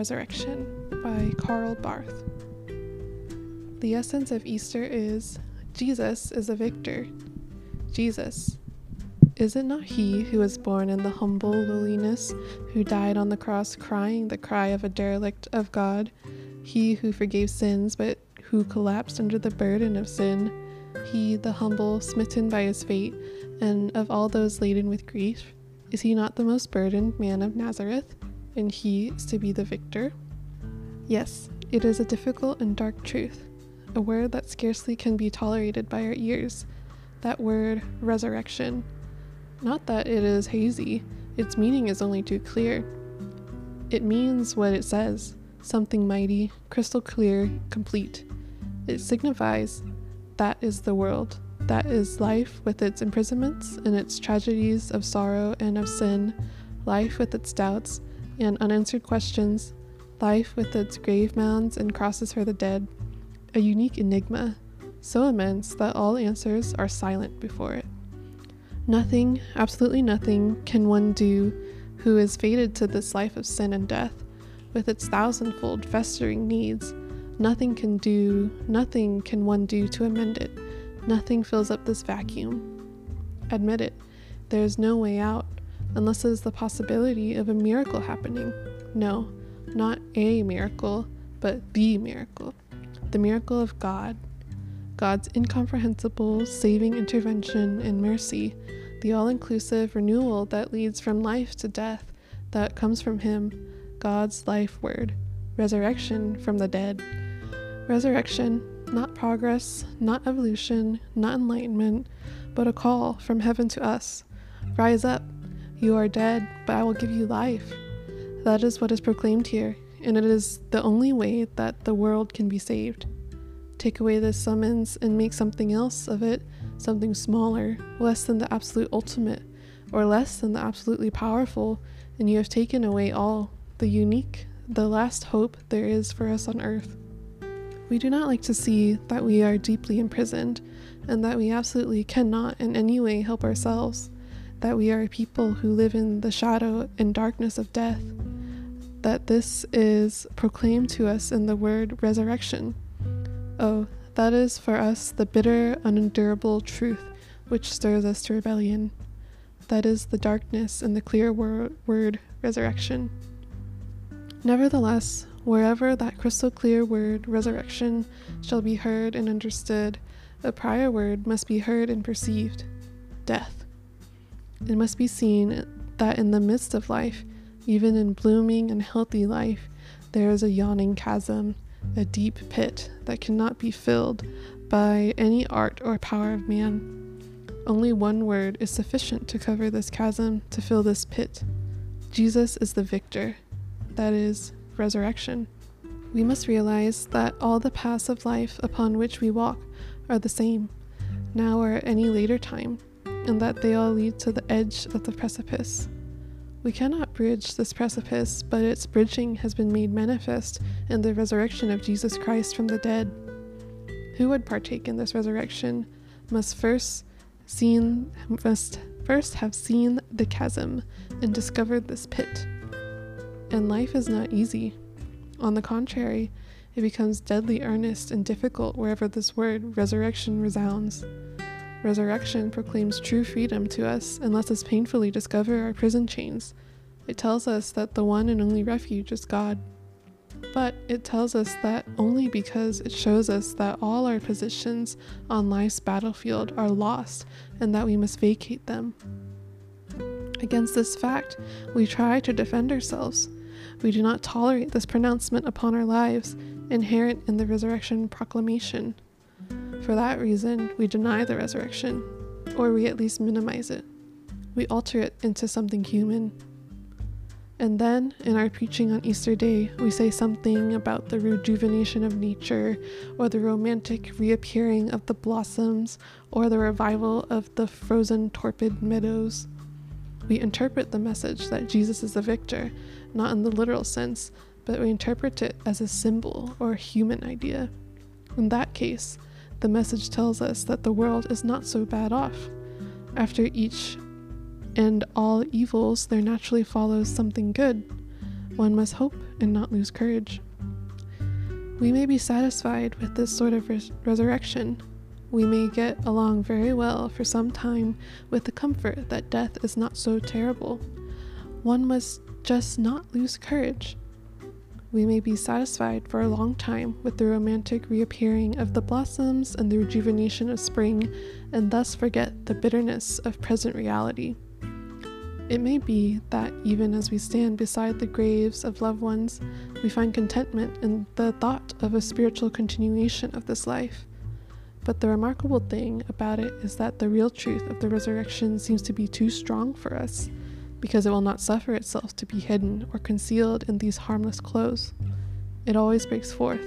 Resurrection by Karl Barth. The essence of Easter is Jesus is a victor. Jesus. Is it not he who was born in the humble lowliness, who died on the cross crying the cry of a derelict of God? He who forgave sins, but who collapsed under the burden of sin? He, the humble, smitten by his fate, and of all those laden with grief? Is he not the most burdened man of Nazareth? And he is to be the victor? Yes, it is a difficult and dark truth, a word that scarcely can be tolerated by our ears. That word, resurrection. Not that it is hazy, its meaning is only too clear. It means what it says something mighty, crystal clear, complete. It signifies that is the world, that is life with its imprisonments and its tragedies of sorrow and of sin, life with its doubts and unanswered questions, life with its grave mounds and crosses for the dead, a unique enigma, so immense that all answers are silent before it. Nothing, absolutely nothing, can one do who is fated to this life of sin and death, with its thousandfold festering needs. Nothing can do, nothing can one do to amend it. Nothing fills up this vacuum. Admit it, there is no way out, unless is the possibility of a miracle happening. No, not a miracle, but the miracle. The miracle of God. God's incomprehensible saving intervention and mercy, the all inclusive renewal that leads from life to death, that comes from Him, God's life word, resurrection from the dead. Resurrection, not progress, not evolution, not enlightenment, but a call from heaven to us. Rise up. You are dead, but I will give you life. That is what is proclaimed here, and it is the only way that the world can be saved. Take away this summons and make something else of it, something smaller, less than the absolute ultimate, or less than the absolutely powerful, and you have taken away all, the unique, the last hope there is for us on earth. We do not like to see that we are deeply imprisoned and that we absolutely cannot in any way help ourselves, that we are a people who live in the shadow and darkness of death, that this is proclaimed to us in the word resurrection. Oh, that is for us the bitter, unendurable truth which stirs us to rebellion. That is the darkness and the clear wor- word resurrection. Nevertheless, Wherever that crystal clear word, resurrection, shall be heard and understood, a prior word must be heard and perceived death. It must be seen that in the midst of life, even in blooming and healthy life, there is a yawning chasm, a deep pit that cannot be filled by any art or power of man. Only one word is sufficient to cover this chasm, to fill this pit. Jesus is the victor, that is, resurrection. We must realize that all the paths of life upon which we walk are the same, now or at any later time, and that they all lead to the edge of the precipice. We cannot bridge this precipice, but its bridging has been made manifest in the resurrection of Jesus Christ from the dead. Who would partake in this resurrection must first seen must first have seen the chasm and discovered this pit and life is not easy. On the contrary, it becomes deadly earnest and difficult wherever this word, resurrection, resounds. Resurrection proclaims true freedom to us and lets us painfully discover our prison chains. It tells us that the one and only refuge is God. But it tells us that only because it shows us that all our positions on life's battlefield are lost and that we must vacate them. Against this fact, we try to defend ourselves. We do not tolerate this pronouncement upon our lives, inherent in the resurrection proclamation. For that reason, we deny the resurrection, or we at least minimize it. We alter it into something human. And then, in our preaching on Easter Day, we say something about the rejuvenation of nature, or the romantic reappearing of the blossoms, or the revival of the frozen, torpid meadows. We interpret the message that Jesus is the victor not in the literal sense, but we interpret it as a symbol or human idea. In that case, the message tells us that the world is not so bad off. After each and all evils, there naturally follows something good. one must hope and not lose courage. We may be satisfied with this sort of res- resurrection. We may get along very well for some time with the comfort that death is not so terrible. One must just not lose courage. We may be satisfied for a long time with the romantic reappearing of the blossoms and the rejuvenation of spring, and thus forget the bitterness of present reality. It may be that even as we stand beside the graves of loved ones, we find contentment in the thought of a spiritual continuation of this life. But the remarkable thing about it is that the real truth of the resurrection seems to be too strong for us, because it will not suffer itself to be hidden or concealed in these harmless clothes. It always breaks forth.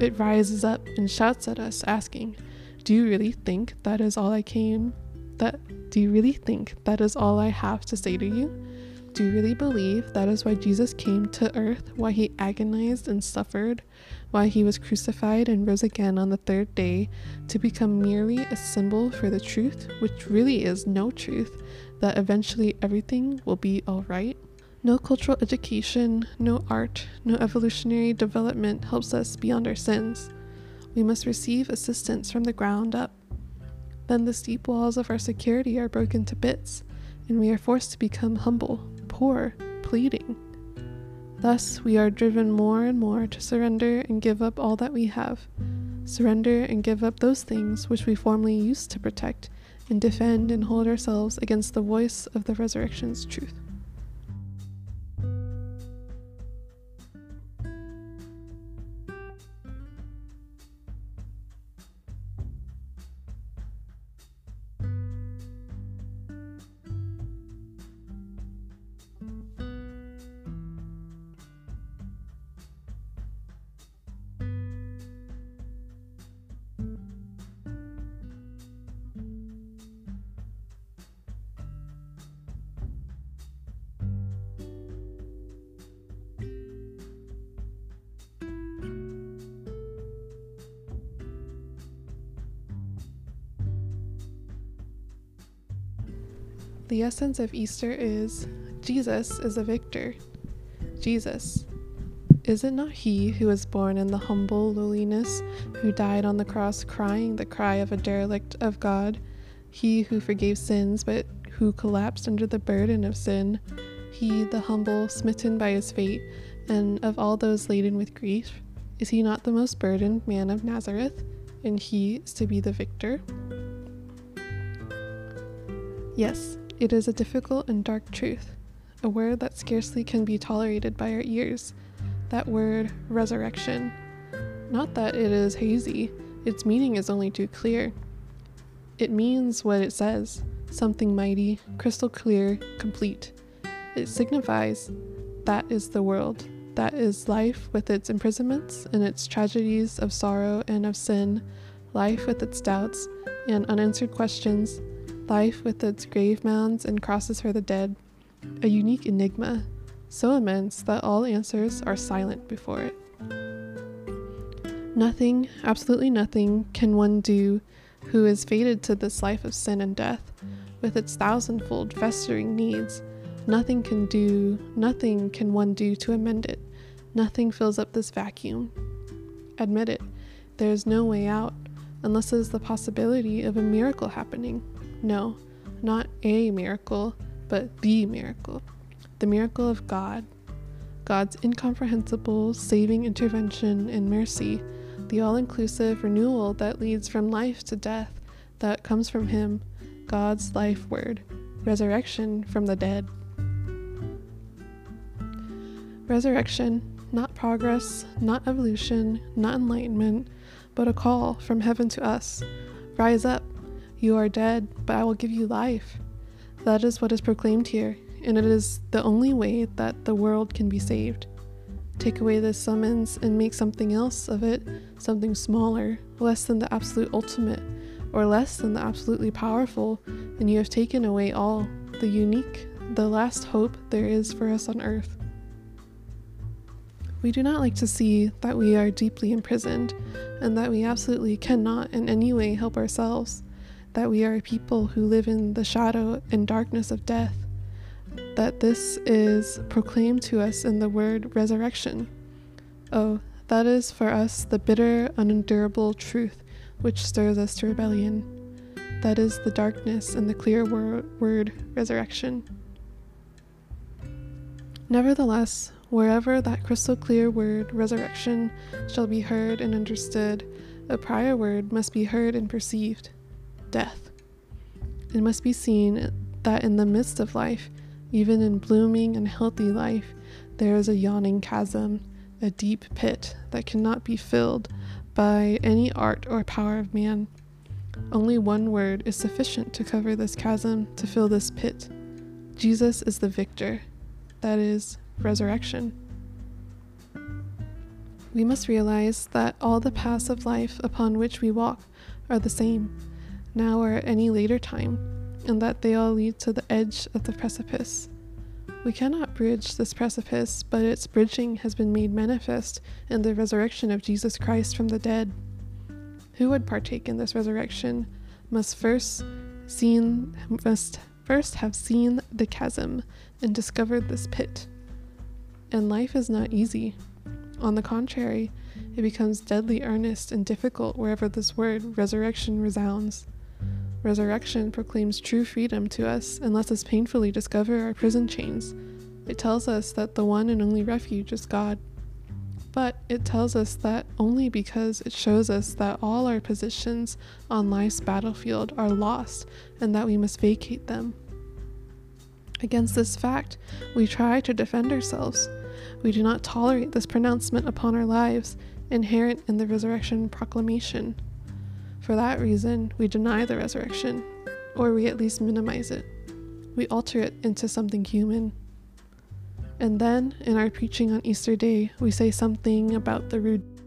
It rises up and shouts at us, asking, Do you really think that is all I came that do you really think that is all I have to say to you? Do you really believe that is why Jesus came to earth, why he agonized and suffered, why he was crucified and rose again on the third day, to become merely a symbol for the truth, which really is no truth, that eventually everything will be alright? No cultural education, no art, no evolutionary development helps us beyond our sins. We must receive assistance from the ground up. Then the steep walls of our security are broken to bits, and we are forced to become humble, poor, pleading. Thus, we are driven more and more to surrender and give up all that we have. Surrender and give up those things which we formerly used to protect, and defend and hold ourselves against the voice of the resurrection's truth. The essence of Easter is Jesus is a victor. Jesus. Is it not he who was born in the humble lowliness, who died on the cross crying the cry of a derelict of God? He who forgave sins, but who collapsed under the burden of sin? He, the humble, smitten by his fate, and of all those laden with grief? Is he not the most burdened man of Nazareth? And he is to be the victor? Yes, it is a difficult and dark truth, a word that scarcely can be tolerated by our ears. That word, resurrection. Not that it is hazy, its meaning is only too clear. It means what it says something mighty, crystal clear, complete. It signifies that is the world, that is life with its imprisonments and its tragedies of sorrow and of sin, life with its doubts and unanswered questions, life with its grave mounds and crosses for the dead, a unique enigma, so immense that all answers are silent before it. Nothing, absolutely nothing, can one do who is fated to this life of sin and death, with its thousandfold festering needs. Nothing can do, nothing can one do to amend it. Nothing fills up this vacuum. Admit it, there is no way out, unless it is the possibility of a miracle happening. No, not a miracle, but the miracle. The miracle of God. God's incomprehensible saving intervention and mercy, the all inclusive renewal that leads from life to death, that comes from Him, God's life word, resurrection from the dead. Resurrection, not progress, not evolution, not enlightenment, but a call from heaven to us. Rise up, you are dead, but I will give you life. That is what is proclaimed here, and it is the only way that the world can be saved. Take away this summons and make something else of it, something smaller, less than the absolute ultimate, or less than the absolutely powerful, and you have taken away all, the unique, the last hope there is for us on earth. We do not like to see that we are deeply imprisoned, and that we absolutely cannot in any way help ourselves that we are a people who live in the shadow and darkness of death. that this is proclaimed to us in the word resurrection. Oh, that is for us the bitter, unendurable truth which stirs us to rebellion. That is the darkness and the clear wor- word resurrection. Nevertheless, wherever that crystal clear word resurrection shall be heard and understood, a prior word must be heard and perceived death. It must be seen that in the midst of life, even in blooming and healthy life, there is a yawning chasm a deep pit that cannot be filled by any art or power of man. Only one word is sufficient to cover this chasm, to fill this pit. Jesus is the victor, that is, resurrection. We must realize that all the paths of life upon which we walk are the same, now or at any later time, and that they all lead to the edge of the precipice. We cannot bridge this precipice, but its bridging has been made manifest in the resurrection of Jesus Christ from the dead. Who would partake in this resurrection must first seen must first have seen the chasm and discovered this pit. And life is not easy. On the contrary, it becomes deadly earnest and difficult wherever this word resurrection resounds. Resurrection proclaims true freedom to us and lets us painfully discover our prison chains. It tells us that the one and only refuge is God. But it tells us that only because it shows us that all our positions on life's battlefield are lost and that we must vacate them. Against this fact, we try to defend ourselves. We do not tolerate this pronouncement upon our lives, inherent in the resurrection proclamation. For that reason, we deny the resurrection, or we at least minimize it. We alter it into something human. And then, in our preaching on Easter Day, we say something about the rude